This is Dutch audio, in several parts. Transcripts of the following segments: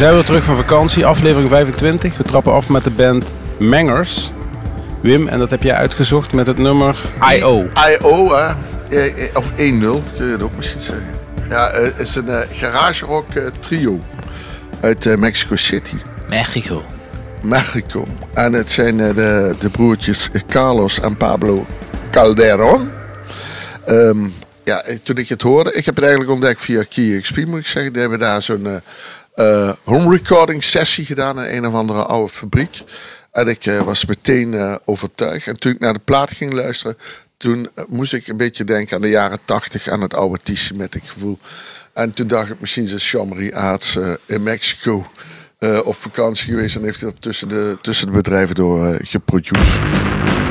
zijn weer terug van vakantie, aflevering 25. We trappen af met de band Mangers. Wim, en dat heb jij uitgezocht met het nummer I.O. I.O. hè. Of 1-0, kun je het ook misschien zeggen. Ja, eh, het is een eh, garage rock eh, trio uit Mexico City, Mexico. Mexico. En het zijn eh, de, de broertjes Carlos en Pablo Calderon. Ehm, ja, toen ik het hoorde, ik heb het eigenlijk ontdekt via KeyXP moet ik zeggen. Die hebben daar zo'n eh, home recording sessie gedaan in een of andere oude fabriek. En ik eh, was meteen eh, overtuigd. En toen ik naar de plaat ging luisteren, toen moest ik een beetje denken aan de jaren tachtig, aan het oude T-Semitic gevoel. En toen dacht ik, misschien is Jean-Marie in Mexico op vakantie geweest en heeft hij dat tussen de, tussen de bedrijven door geproduceerd.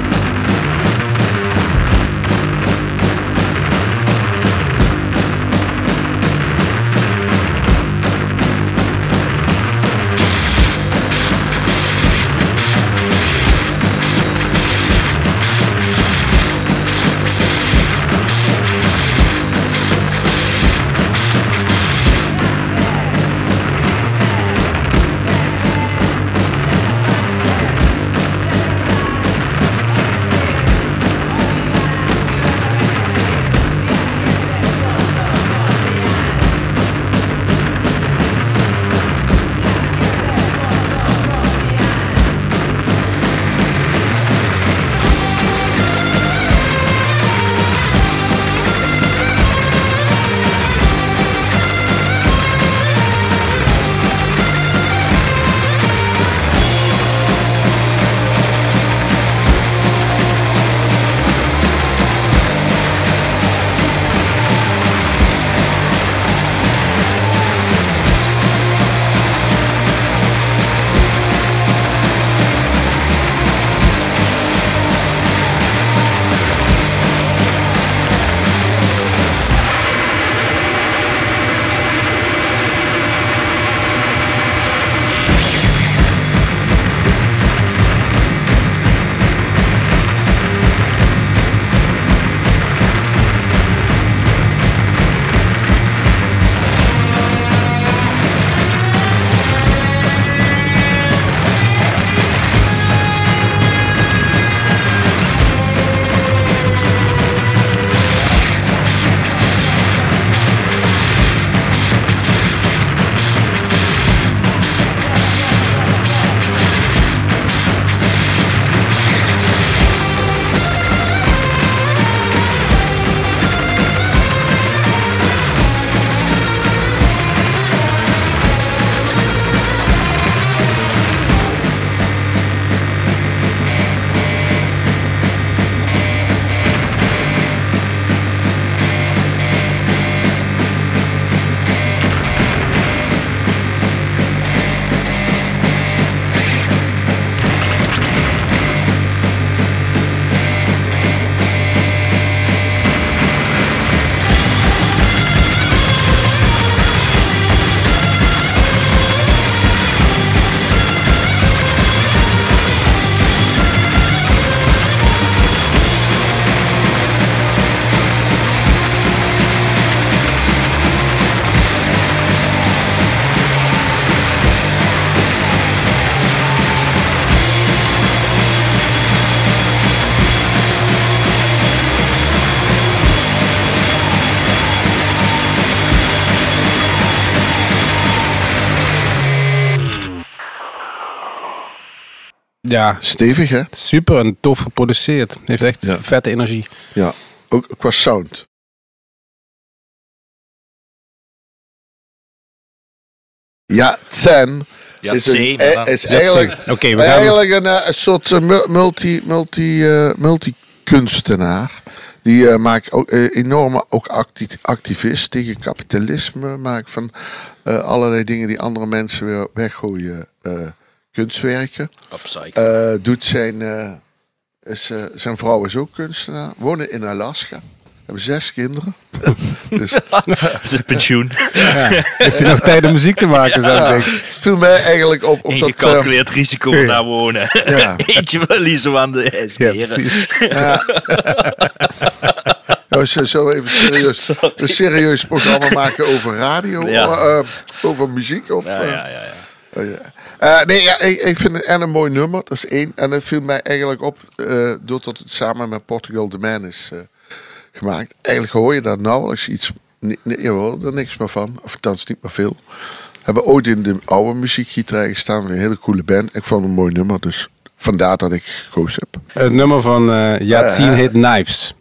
Ja, Stevig, hè? super en tof geproduceerd. Heeft echt Ja. vette energie. Ja, ook qua sound. Ja, Zen Ja, is, een, maar eh, is eigenlijk, Oké, we gaan... eigenlijk een, eh, een soort eh, mu- multi, multi, eh, multi-kunstenaar. Die eh, maakt ook eh, enorme ook acti activist tegen kapitalisme. Maakt van eh, allerlei dingen die andere mensen weer weggooien. Kunstwerken. Upcycle. Eh, doet zijn, eh, is, eh, zijn vrouw is ook kunstenaar. Wonen in Alaska. Hebben zes kinderen. dus Dat is het pensioen. Heeft hij nog tijd om muziek te maken, zou ik ja, viel mij eigenlijk op. op dat, Ingecalculeerd risico van daar wonen. ja. Eentje zo aan de Ja, ijsberen. precies. Ja. Ja, zo, zo even serieus, Sorry. een serieus programma maken over radio, Ja. eh, over muziek. Of, Ja, ja, ja, ja. Oh, Eh, nee, ja, ik, ik vind het en een mooi nummer. Dat is één. En het viel mij eigenlijk op, eh doordat het samen met Portugal The Man is eh, gemaakt. Eigenlijk hoor je daar nauwelijks iets. Nee, nee, je hoort er niks meer van. Of althans niet meer veel. Hebben ooit in de oude muziekgieterij gestaan. Een hele coole band. Ik vond het een mooi nummer. Dus vandaar dat ik gekozen heb. Het nummer van Yatsien Eh, heet Knives.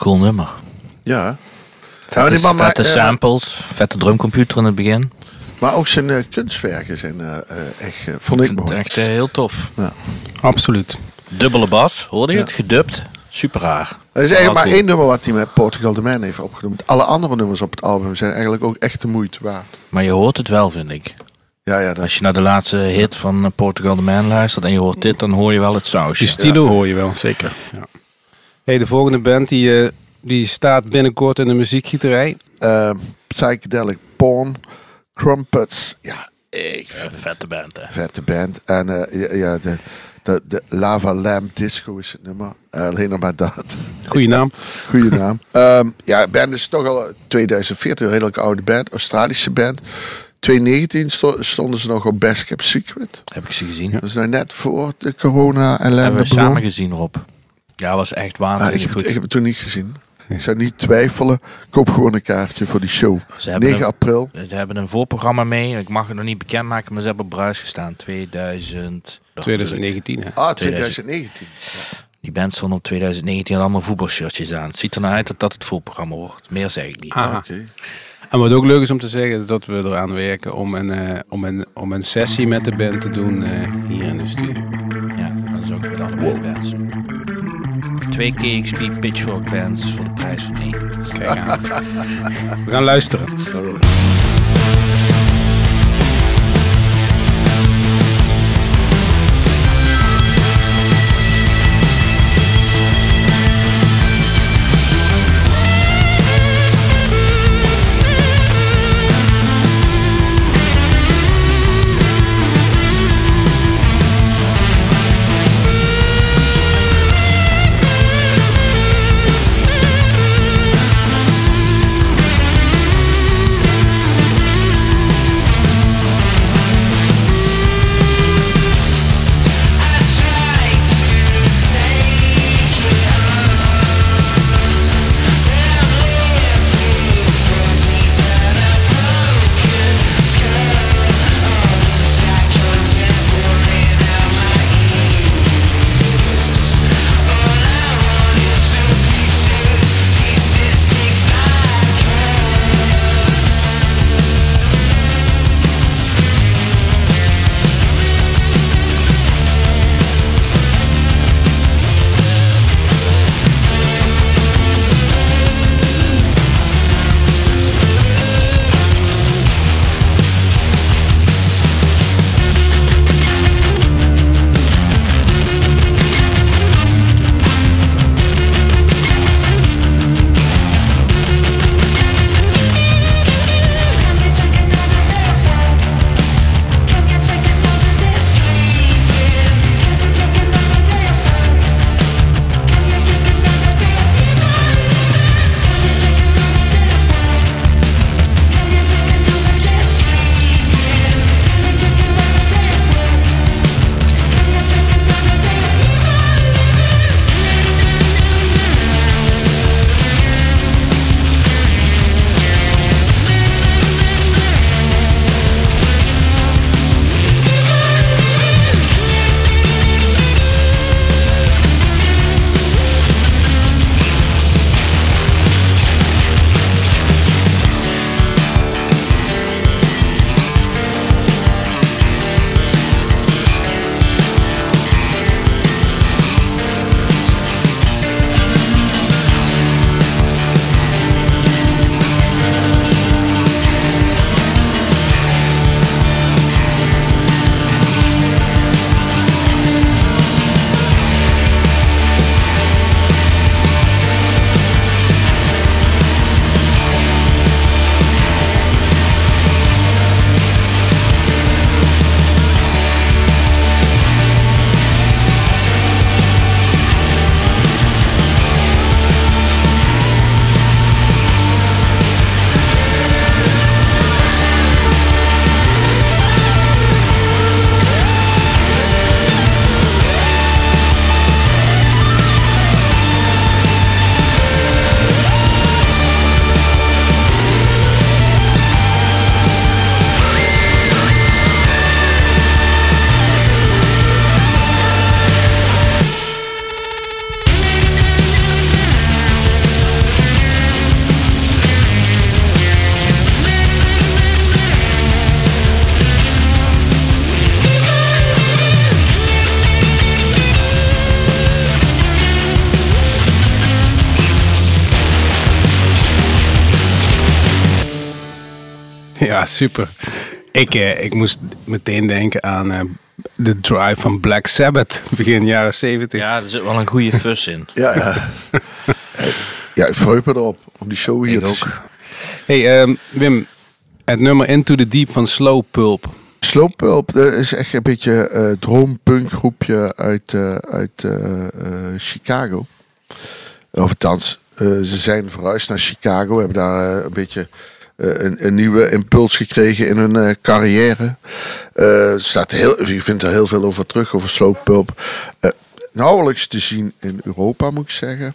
Cool nummer. Ja. Vette, eh, samples, vette drumcomputer in het begin. Maar ook zijn eh, kunstwerken zijn eh, eh, echt, vond ik vind het mooi. echt heel tof. Absoluut. Dubbele bas, hoorde je het? Gedubt. Super raar. Er is eigenlijk maar cool. één nummer wat hij met Portugal the Man heeft opgenomen. Alle andere nummers op het album zijn eigenlijk ook echt de moeite waard. Maar je hoort het wel, vind ik. Ja, ja, dat Als je naar de laatste hit van Portugal the Man luistert en je hoort dit, dan hoor je wel het sausje. Die stilo hoor je wel, zeker. Ja. Hey, de volgende band die, eh, die staat binnenkort in de muziekgieterij. eh, Psychedelic Porn, Crumpets. Ja, ik vind het Vette band, hè. vette band. En eh, ja, ja, de, de, de Lava Lamp Disco is het nummer. Eh, alleen nog maar dat. Goeie naam. Goeie naam. Ehm, ja, band is toch al 2014, een redelijk oude band. Australische band. 2019 sto- stonden ze nog op Best Kept Secret. Heb ik ze gezien. Dat is nou net voor de corona ellende Hebben we begon. samen gezien, Rob. Ja, was echt Ah, waanzinnig ik, heb goed. het, ik heb het toen niet gezien. Ik zou niet twijfelen. Koop gewoon een kaartje voor die show. Ze hebben 9 een- april. Ze hebben een voorprogramma mee. Ik mag het nog niet bekendmaken, maar ze hebben op Bruis gestaan. 2000. 2019. Hè. Ah, 2019. Die band stond op 2019 en allemaal voetbalshirtjes aan. Het ziet er nou uit dat dat het voorprogramma wordt. Meer zeg ik niet. Ah. Oké. En wat ook leuk is om te zeggen, is dat we eraan werken om een, eh, om een, om een sessie met de band te doen eh, hier in de studio. Ja, dat is ook met allebei de bands. Twee KXP Pitchfork bands voor de prijs van één. Kijk aan. We gaan luisteren. Super. Ik, eh, ik moest meteen denken aan eh, de drive van Black Sabbath, begin jaren 70. Ja, er zit wel een goede fus in. Ja, ja. ja, ik verheug me erop om die show hier Ik te ook. zien. Hey ehm, Wim, het nummer Into the Deep van Slow Pulp. Slow Pulp dat is echt een beetje eh droompunk groepje uit, eh, uit eh, eh, Chicago. Of althans, eh, ze zijn verhuisd naar Chicago. Hebben daar eh, een beetje eh, een, een nieuwe impuls gekregen in hun eh, carrière. Eh, staat heel, je vindt er heel veel over terug, over Slow Pulp. Eh, nauwelijks te zien in Europa, moet ik zeggen.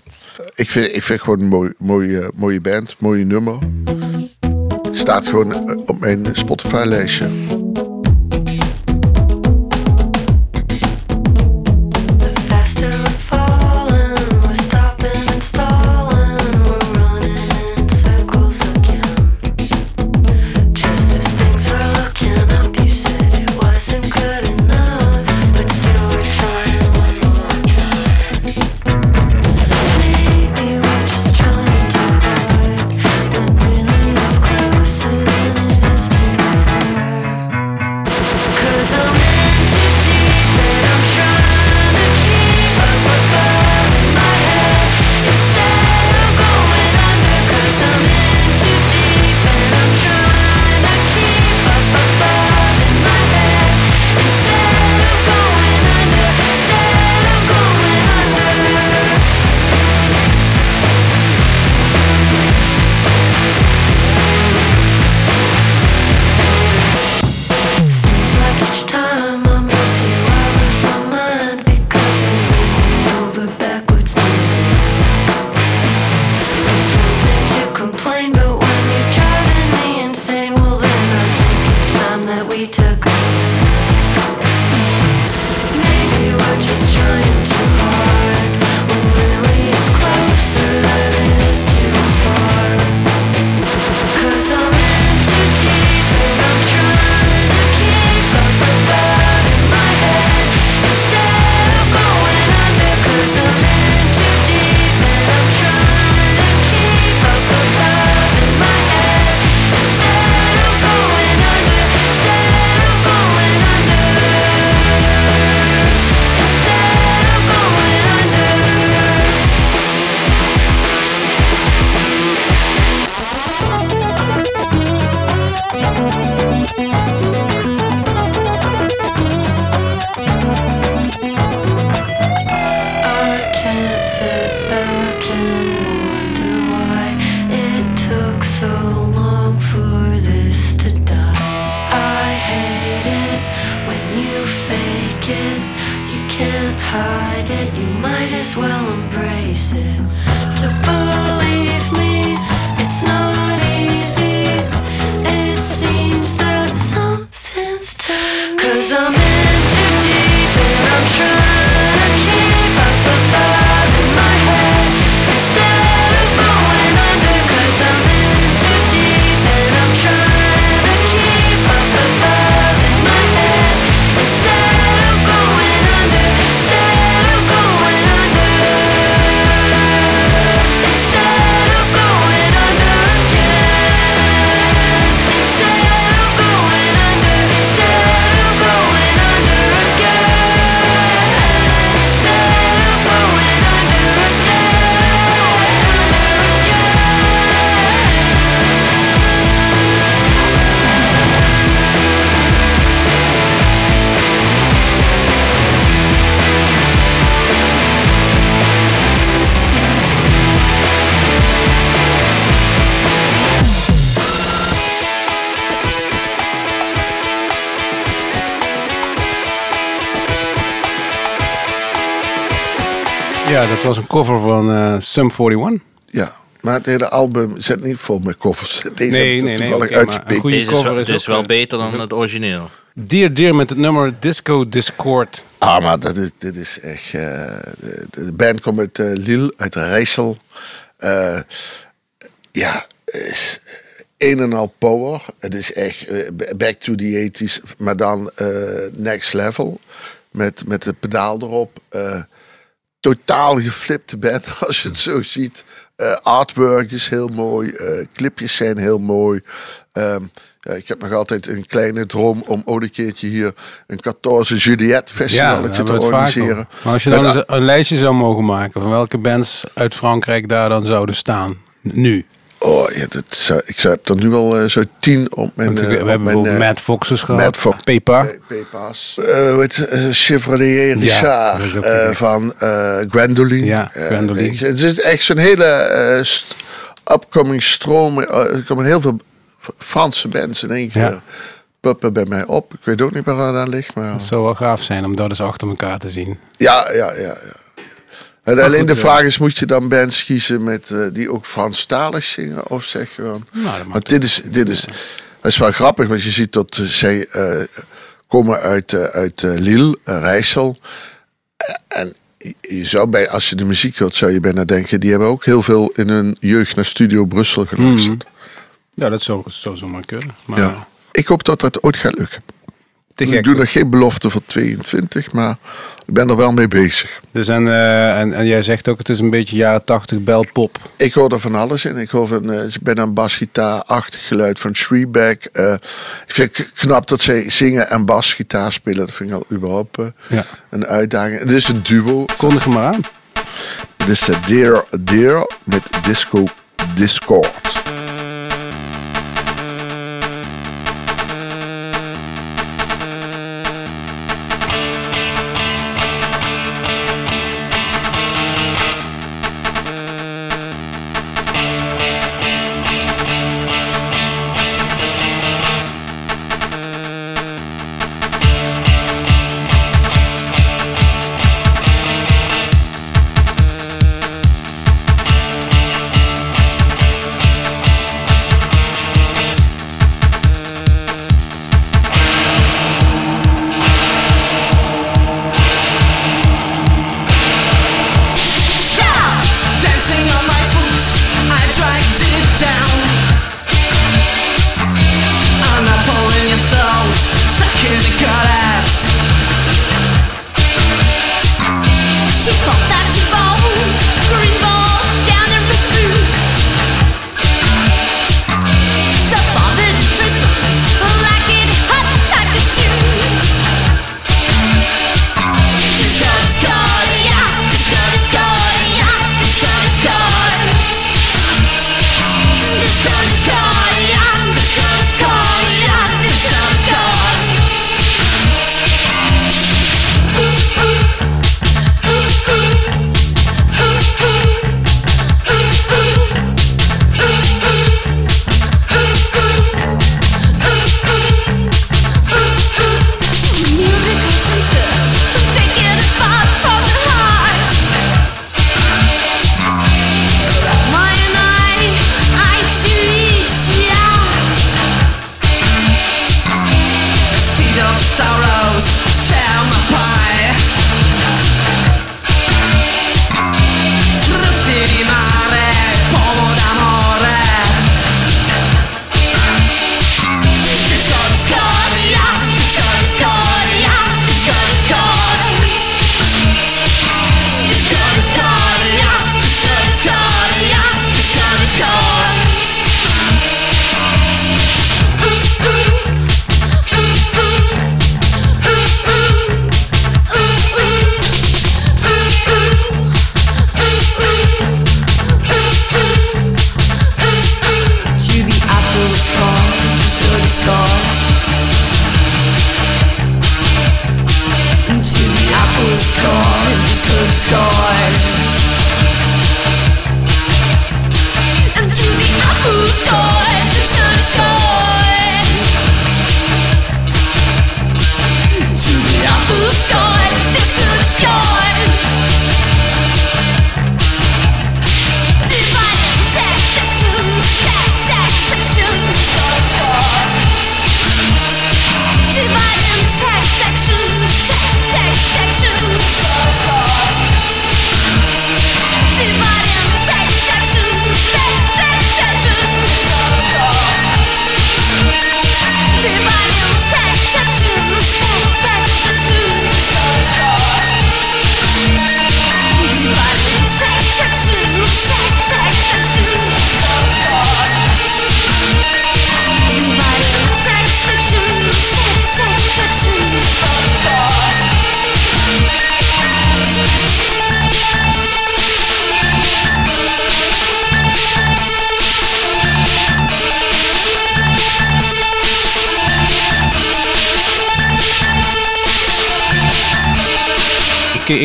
Ik vind, ik vind gewoon een mooi, mooie, mooie band, mooie nummer. Staat gewoon eh, op mijn Spotify-lijstje. Ja, dat was een cover van eh, Sum 41. Ja, maar het hele album zit niet vol met koffers. Deze Nee, heb ik nee, nee, toevallig een goede Deze is cover wel, is ook, wel eh, beter dan het origineel. Dear Dear met het nummer Disco Discord. Ah, maar dat is, dit is echt... eh, de, de band komt uit eh, Lille, uit Rijssel. Eh, ja, is een en al power. Het is echt back to the 80s, maar dan eh, next level. Met, met de pedaal erop. Totaal geflipte band, als je het zo ziet. Eh, artwork is heel mooi. eh, clipjes zijn heel mooi. Ehm, ja, ik heb nog altijd een kleine droom om ooit een keertje hier een 14 Juliet festivaletje te organiseren. Maar als je dan een lijstje zou mogen maken van welke bands uit Frankrijk daar dan zouden staan. Nu. Oh ja, dat zou, ik zou, heb er nu al eh, zo tien op mijn... Want we eh, op hebben mijn, eh, Mad Foxes gehad. Mad Fox. Pepa. Pe- Pepa's. Chevrolet Richard. gek. van Gwendoline. Ja, Gwendoline. het is echt zo'n hele upcoming stroom. Er komen heel veel Franse bands in één keer. Ja. Puppen bij mij op. Ik weet ook niet waar dat aan ligt. Maar... Het zou wel gaaf zijn om dat eens achter elkaar te zien. Ja, ja, ja. ja. En alleen goed, de vraag is, moet je dan bands kiezen met, eh, die ook Franstalig zingen? Of zeg gewoon... Nou, dat Want dit is, dit is, dat is wel grappig, want je ziet dat eh, zij eh, komen uit, eh, uit Lille, uh, Rijssel. En je- zou bij, als je de muziek hoort, zou je bijna denken, die hebben ook heel veel in hun jeugd naar Studio Brussel geluisterd. Ja, dat zou, zou zomaar kunnen. Maar Ja. Ik hoop dat dat ooit gaat lukken. Te Ik doe nog geen belofte voor 22, maar ik ben er wel mee bezig. Dus en, eh, en, en jij zegt ook, het is een beetje jaren 80 belpop. Ik hoor er van alles in. Ik, hoor van, eh, ik ben een basgitaar-achtig geluid van Shreeback. Eh, ik vind het knap dat zij zingen en basgitaar spelen. Dat vind ik al überhaupt Ja. een uitdaging. Het is een duo. Kondig hem maar aan. Het is de Dear Dear met Disco Discord.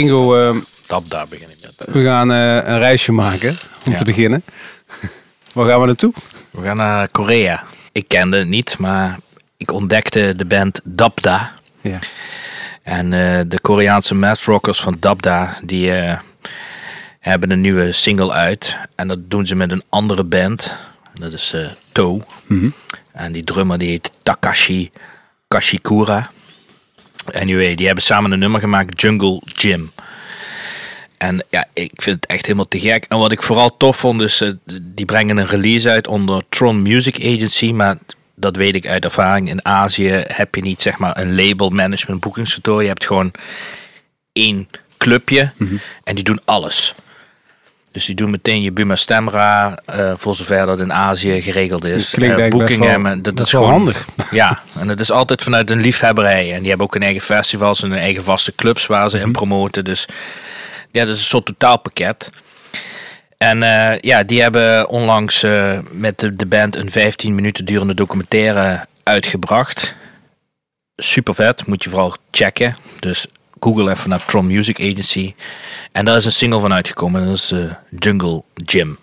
Ingo, eh, Dabda begin ik met. we gaan eh, een reisje maken om Ja. te beginnen. Waar gaan we naartoe? We gaan naar Korea. Ik kende het niet, maar ik ontdekte de band Dabda. Ja. En eh, de Koreaanse math rockers van Dabda, die hebben een nieuwe single uit. En dat doen ze met een andere band. Dat is To. En die drummer die heet Takashi Kashikura. Anyway, die hebben samen een nummer gemaakt, Jungle Gym. En ja, ik vind het echt helemaal te gek. En wat ik vooral tof vond, is eh, die brengen een release uit onder Tron Music Agency. Maar dat weet ik uit ervaring. In Azië heb je niet zeg maar een label management boekingskantoor. Je hebt gewoon één clubje en die doen alles. Dus die doen meteen je Buma Stemra, eh, voor zover dat in Azië geregeld is. Dat klinkt Eh, boekingen, wel- maar dat, dat is wel gewoon handig. Ja, en het is altijd vanuit een liefhebberij. En die hebben ook hun eigen festivals en hun eigen vaste clubs waar ze Mhm. in promoten. Dus ja, dat is een soort totaalpakket. En eh, ja, die hebben onlangs eh, met de, de band een 15 minuten durende documentaire uitgebracht. Super vet, moet je vooral checken. Dus google even naar Tron Music Agency. En daar is een single van uitgekomen. Dat is eh, Jungle Gym.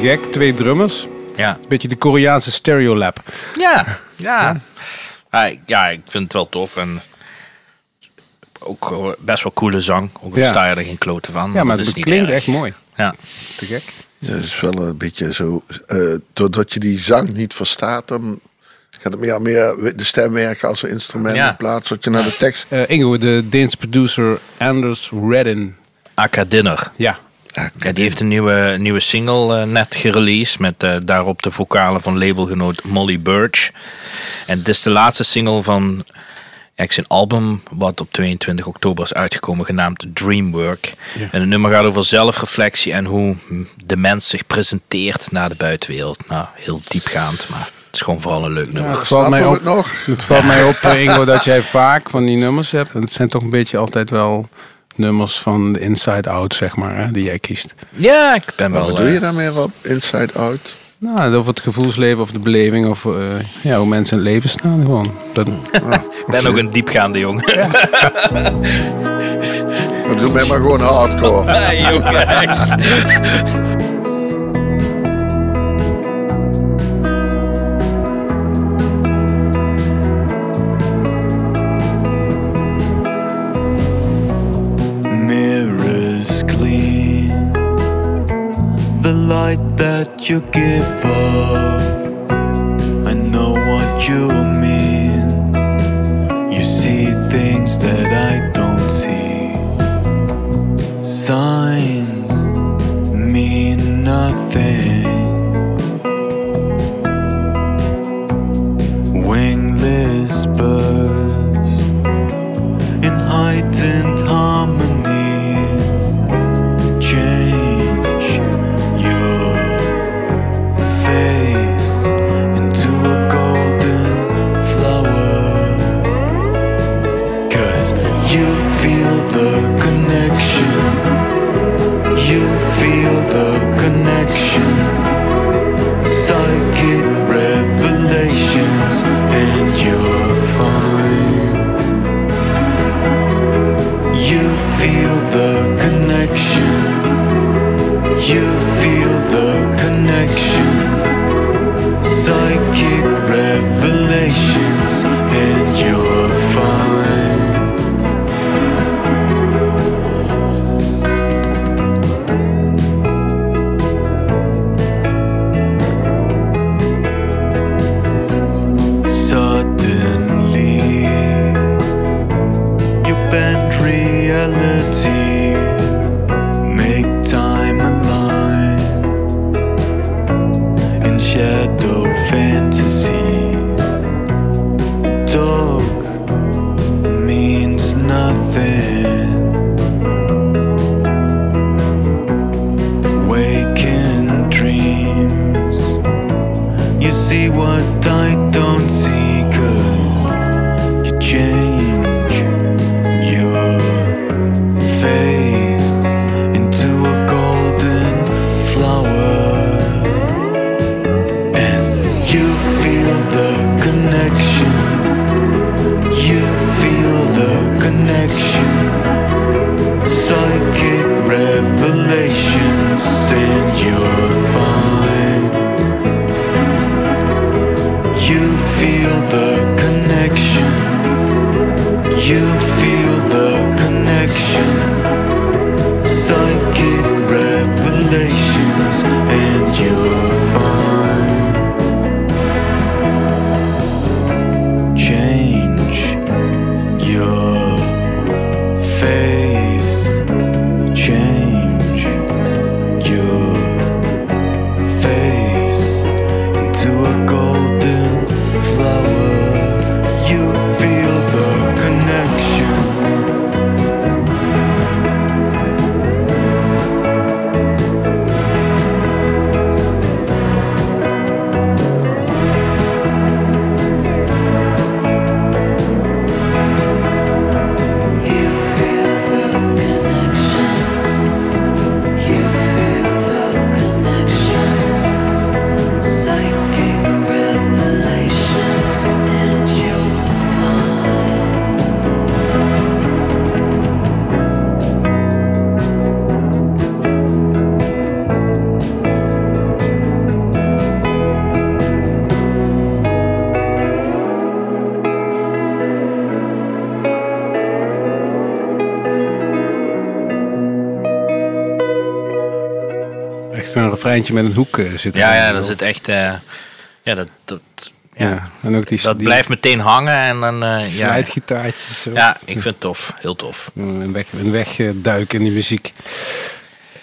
Te gek. Twee drummers. Ja. Een beetje de Koreaanse stereolab. Ja, ja. Ja, ik- ja, ik vind het wel tof en ook best wel coole zang. Ook al Ja. sta je er geen kloten van. Ja, maar dat het is klinkt erg. echt mooi. Ja. Te gek. Ja, het is wel een beetje zo. eh, doordat je die zang niet verstaat, dan gaat het meer, meer de stem werken als een instrument Ja. in plaats dat je naar de tekst. Eh, Ingo, de Deense producer Anders Redden. Aka Dinner. Ja. Ja, die heeft een nieuwe, nieuwe single eh, net gereleased met eh, daarop de vocalen van labelgenoot Molly Birch. En het is de laatste single van ja, ik zijn album wat op 22 oktober is uitgekomen genaamd Dreamwork. Ja. En het nummer gaat over zelfreflectie en hoe de mens zich presenteert naar de buitenwereld. Nou, heel diepgaand, maar het is gewoon vooral een leuk nummer. het valt mij op, het nog? het valt mij op Ingo, dat jij vaak van die nummers hebt. En het zijn toch een beetje altijd wel nummers van de Inside Out, zeg maar, hè, die jij kiest. Ja, ik ben Maar wel... wat doe eh, je daarmee op? Inside Out? Nou, over het gevoelsleven of de beleving of eh, ja, hoe mensen in het leven staan gewoon. Dat, Ik ben ook een diepgaande jongen. Doe mij maar gewoon hardcore. that you give off refreintje met een hoek eh, zit. Ja, erin. ja, dat zit echt... eh, ja, dat, dat, ja, en ook die, dat die blijft meteen hangen en dan... eh, ja. Zo. ja, ik vind het tof. Heel tof. Een weg, een weg duiken in die muziek.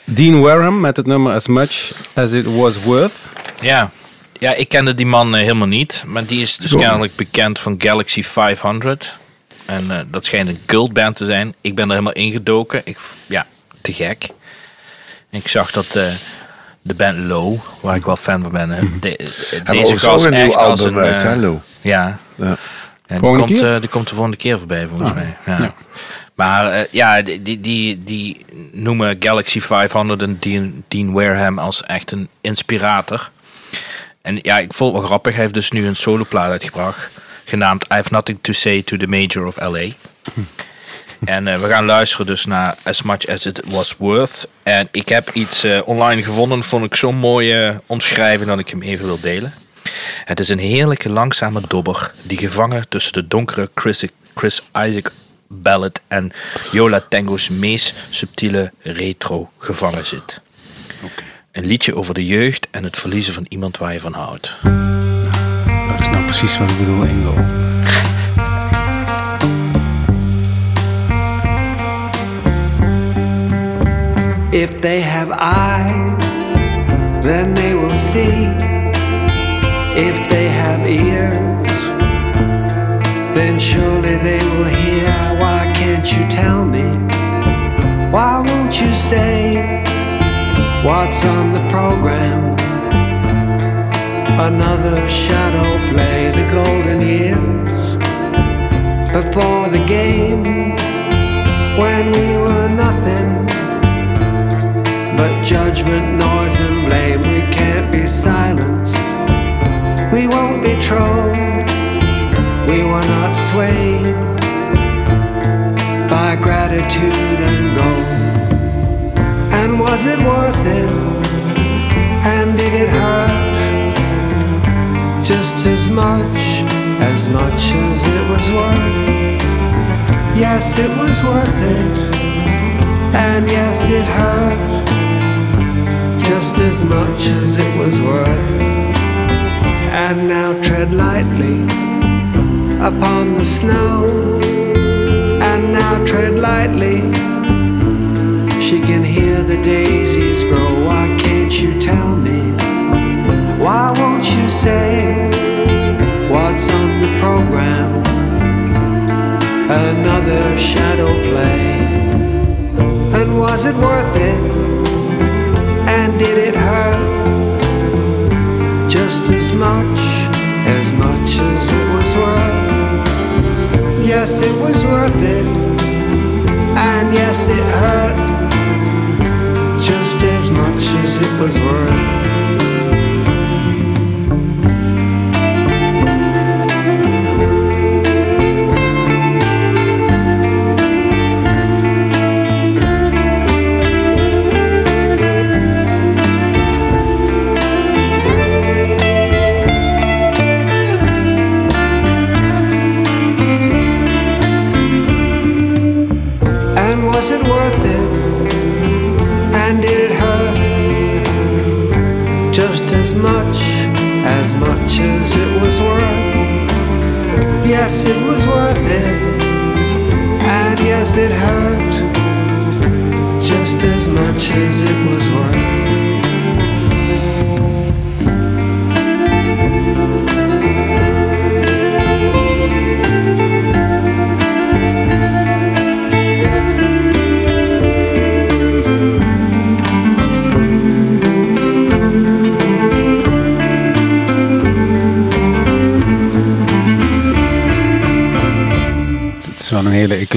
Dean Wareham met het nummer As Much As It Was Worth. Ja. ja, ik kende die man helemaal niet. Maar die is dus kennelijk bekend van Galaxy 500. En dat schijnt een cultband te zijn. Ik ben er helemaal ingedoken. Ik, ja, te gek. Ik zag dat de band Low, waar ik wel fan van ben, hè, de, eh, Hebben deze ook gast een nieuw album een... uit, eh, hè, Lou? Ja, Ja. ja, die, komt? Ah, eh, die komt de volgende keer voorbij, volgens mij. Ja. ja. Maar eh, ja, die, die, die, die noemen Galaxy 500 en Dean, Dean Wareham als echt een inspirator. En ja, ik vond het wel grappig. Hij heeft dus nu een soloplaat uitgebracht. Genaamd I Have Nothing To Say To The Major Of L.A. En eh, we gaan luisteren dus naar As Much As It Was Worth. En ik heb iets eh, online gevonden. Vond ik zo'n mooie omschrijving dat ik hem even wil delen. Het is een heerlijke langzame dobber die gevangen tussen de donkere Chris, Chris Isaac ballad en Yola Tango's meest subtiele retro gevangen zit. Een liedje over de jeugd en het verliezen van iemand waar je van houdt. Dat is nou precies wat ik bedoel, Ingo. If they have eyes, then they will see. If they have ears, then surely they will hear. Why can't you tell me? Why won't you say what's on the program? Another shadow play, the golden years before the game when we were nothing judgment, noise, and blame. We can't be silenced. We won't be trolled. We were not swayed by gratitude and gold. And was it worth it? And did it hurt? Just as much, as much as it was worth. Yes, it was worth it. And yes, it hurt just as much as it was worth. And now tread lightly upon the snow. And now tread lightly. She can hear the daisies grow. Why can't you tell me? Why won't you say what's on the program? Another shadow play. And was it worth it? And did it hurt just as much, as much as it was worth? Yes, it was worth it, and yes, it hurt just as much as it was worth.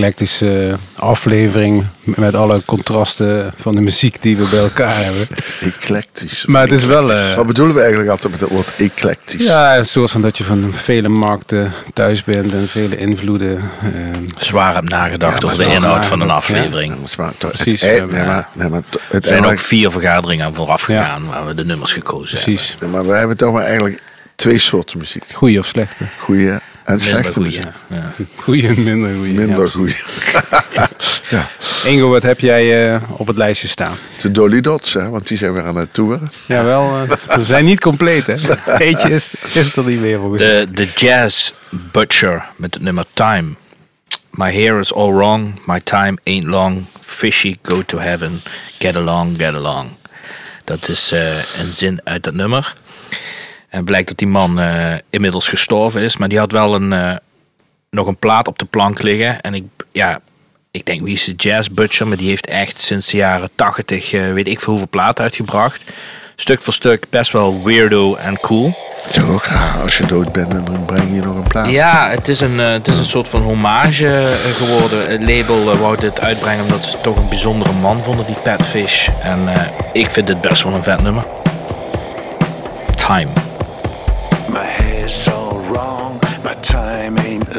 Eclectische aflevering met alle contrasten van de muziek die we bij elkaar hebben. Eclectisch. Maar het is wel, eh, Wat bedoelen we eigenlijk altijd met het woord eclectisch? Ja, een soort van dat je van vele markten thuis bent en vele invloeden. ehm, Zwaar heb nagedacht Ja, over de inhoud van een ja. aflevering. Precies, Het, we eind- nee, hebben- maar, nee, maar to- het Er zijn ook vier vergaderingen aan vooraf gegaan waar we de nummers gekozen hebben. precies. maar we hebben toch maar eigenlijk twee soorten muziek. Goeie of slechte. Goeie En slechte muziek. goeie. Ja. En minder goeie. Minder Ja. goeie. ja, Ingo, wat heb jij eh, op het lijstje staan? de Dolly Dots, hè, want die zijn weer aan het toeren. Jawel, uh, ze zijn niet compleet, hè? Eentje is, is er niet meer volgens. De, de Jazz Butcher met het nummer Time. My hair is all wrong, my time ain't long. Fishy, go to heaven, get along, get along. Dat is eh, een zin uit dat nummer. En blijkt dat die man eh, inmiddels gestorven is, maar die had wel een, eh, nog een plaat op de plank liggen. En ik, ja, ik denk wie is de Jazz Butcher, maar die heeft echt sinds de jaren 80, eh, weet ik veel hoeveel platen uitgebracht. Stuk voor stuk best wel weirdo en cool. Het is ook raar als je dood bent en dan breng je nog een plaat. Ja, het is een, eh, het is een soort van hommage eh, geworden. Het label wou dit uitbrengen omdat ze toch een bijzondere man vonden, die Patfish. En eh, ik vind dit best wel een vet nummer. Time. My hair's my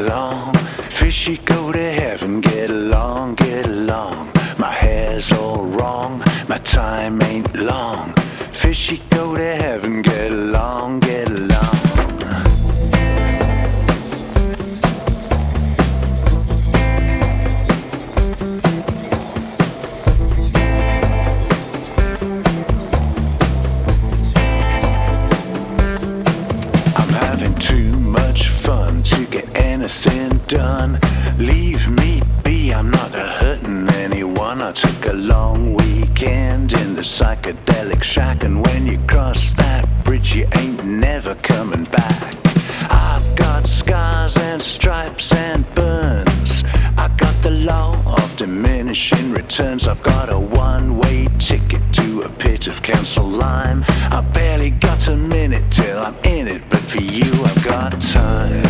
time ain't long. Fishy go to heaven, get along, get along. My hair's all wrong, my time ain't long. Fishy go to heaven, get along. Done. Leave me be, I'm not hurting anyone. I took a long weekend in the psychedelic shack, and when you cross that bridge, you ain't never coming back. I've got scars and stripes and burns. I got the law of diminishing returns. I've got a one way ticket to a pit of council lime. I barely got a minute till I'm in it, but for you I've got time.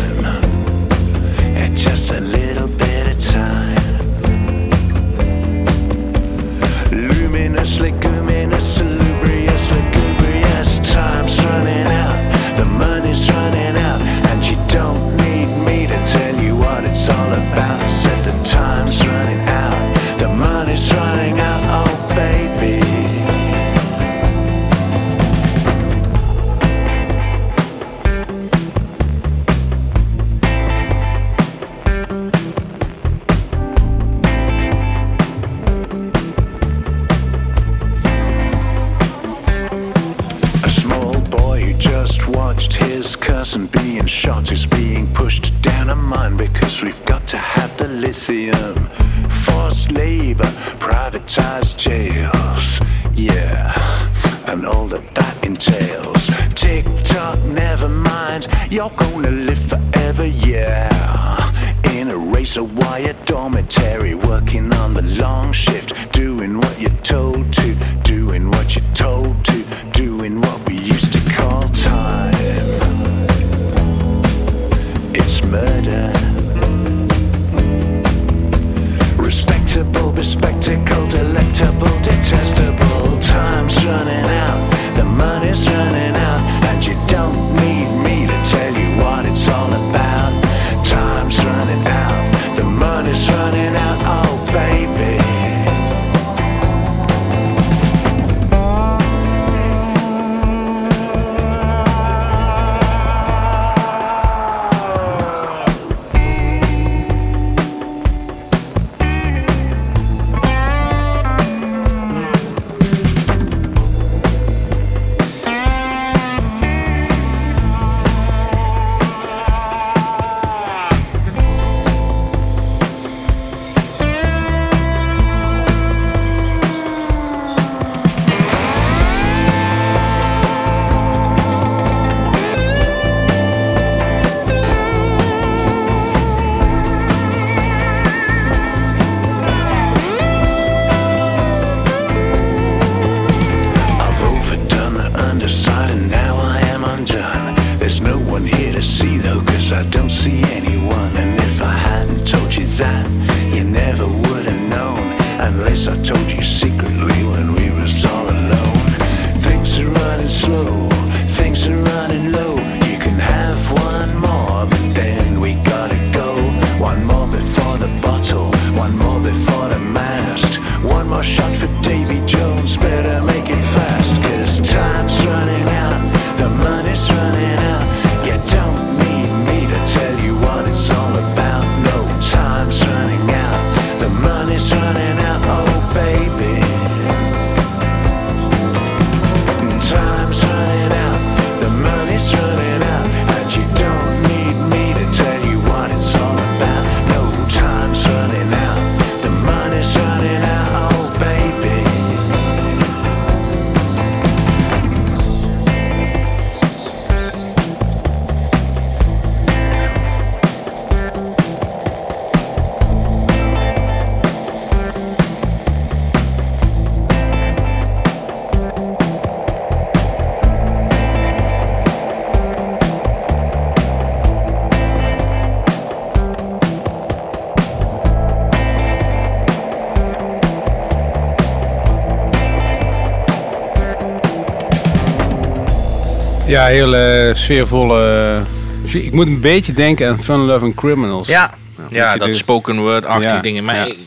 Ja, heel eh, sfeervolle... eh, ik moet een beetje denken aan Fun Loving Criminals. Ja, ja dat de- spoken word-achtige Ja, dingen. Maar ja. ik-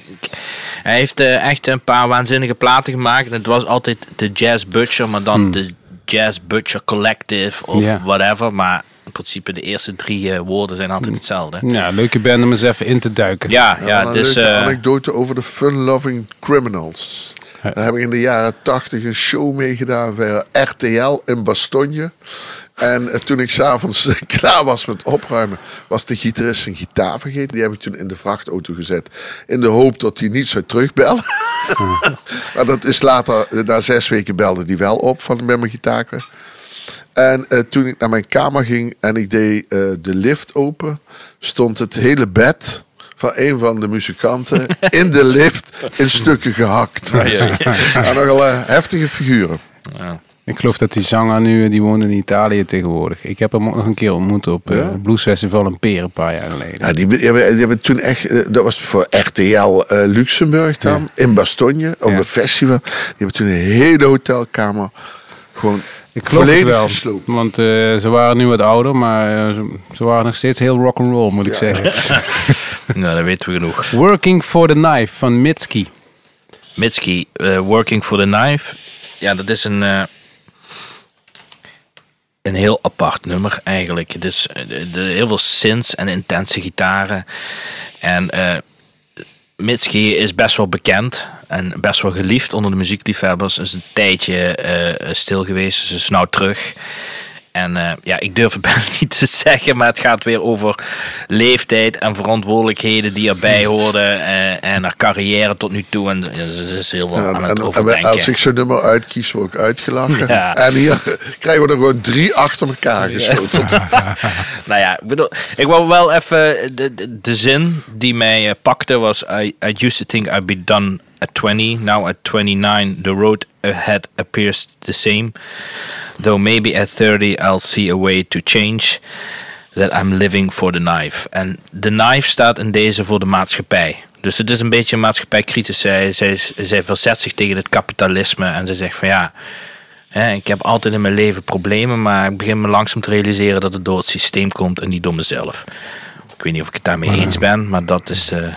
hij heeft eh, echt een paar waanzinnige platen gemaakt. En het was altijd de Jazz Butcher, maar dan de Jazz Butcher Collective of Hmm. Ja. whatever. Maar in principe de eerste drie eh, woorden zijn altijd hetzelfde. Ja, leuke band om eens even in te duiken. Ja, Ja, ja, een dus... leuke eh, anekdote over de Fun-Loving Criminals. Daar heb ik in de jaren tachtig een show meegedaan voor RTL in Bastogne. En eh, toen ik s'avonds klaar was met opruimen, was de gitarist zijn gitaar vergeten. Die heb ik toen in de vrachtauto gezet. In de hoop dat hij niet zou terugbellen. maar dat is later, eh, na zes weken belde hij wel op van ben mijn gitaar. En eh, toen ik naar mijn kamer ging en ik deed de lift open, stond het hele bed van een van de muzikanten in de lift in stukken gehakt. En nogal eh, heftige figuren. ja. Ik geloof dat die zanger nu, die woont in Italië tegenwoordig. Ik heb hem ook nog een keer ontmoet op eh Ja? het Blues Festival in Peer een paar jaar geleden. Ja, die, die, hebben, die hebben toen echt, eh, dat was voor RTL eh, Luxemburg dan, in Bastogne, op Ja. een festival. Die hebben toen een hele hotelkamer gewoon Ik geloof volledig wel, gesloopt. want eh, ze waren nu wat ouder, maar eh, ze, ze waren nog steeds heel rock'n'roll, moet ik zeggen. nou, dat weten we genoeg. Working for the Knife van Mitski. Mitski, eh, Working for the Knife. Ja, dat is een, eh, een heel apart nummer eigenlijk. Het is de, de- heel veel synths en intense gitaren. En eh Mitski is best wel bekend en best wel geliefd onder de muziekliefhebbers. Is een tijdje eh, stil geweest, ze is nou terug. En eh, ja, ik durf het bijna niet te zeggen, maar het gaat weer over leeftijd en verantwoordelijkheden die erbij hoorden. eh, en haar carrière tot nu toe. En ze is heel veel Ja, aan en, het en overdenken. als ik zo'n nummer uitkies, word ik uitgelachen. Ja. En hier krijgen we er gewoon drie achter elkaar geschoten. Nou ja, ik bedoel, ik wou wel even de, de, de zin die mij pakte was: I, I used to think I'd be done at 20. Now at 29, the road ahead appears the same. Though maybe at 30, I'll see a way to change. That I'm living for the knife. En de knife staat in deze voor de maatschappij. Dus het is een beetje maatschappijkritisch. Zij, zij, zij verzet zich tegen het kapitalisme. En ze zegt van ja, Hè, ik heb altijd in mijn leven problemen, maar ik begin me langzaam te realiseren dat het door het systeem komt en niet door mezelf. Ik weet niet of ik het daarmee eens ben, maar dat is de Een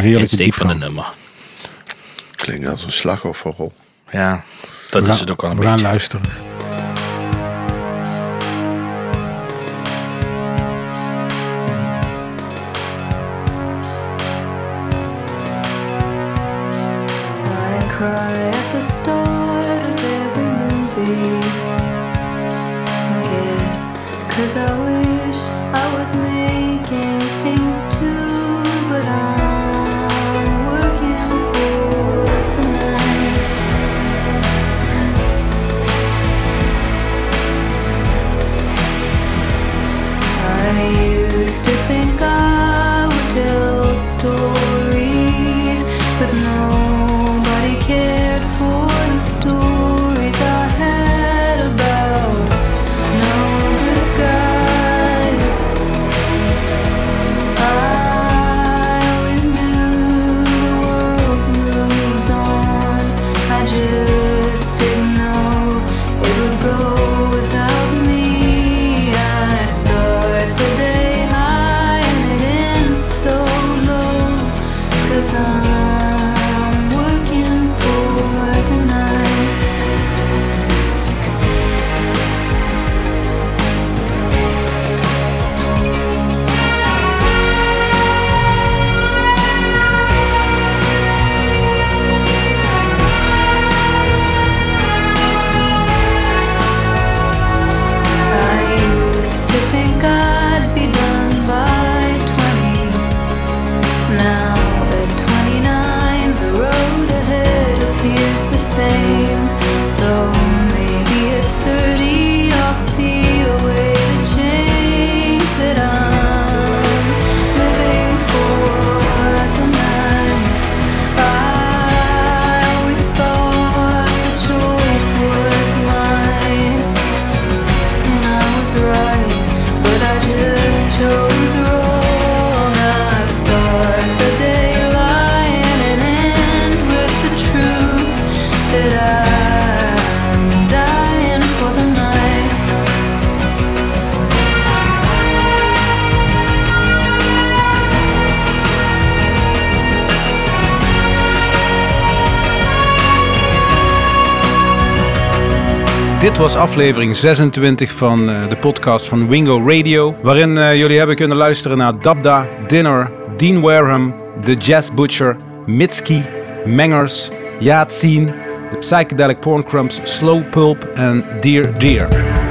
heerlijke insteek van de nummer. Klinkt als een slachtofferrol. Ja, dat We is het ook al een We gaan beetje. luisteren. Was aflevering 26 van eh, de podcast van Wingo Radio. Waarin eh, jullie hebben kunnen luisteren naar Dabda, Dinner, Dean Wareham, The Jazz Butcher, Mitski, Mengers, Yaat The Psychedelic Porn Crumbs, Slow Pulp en Dear Dear.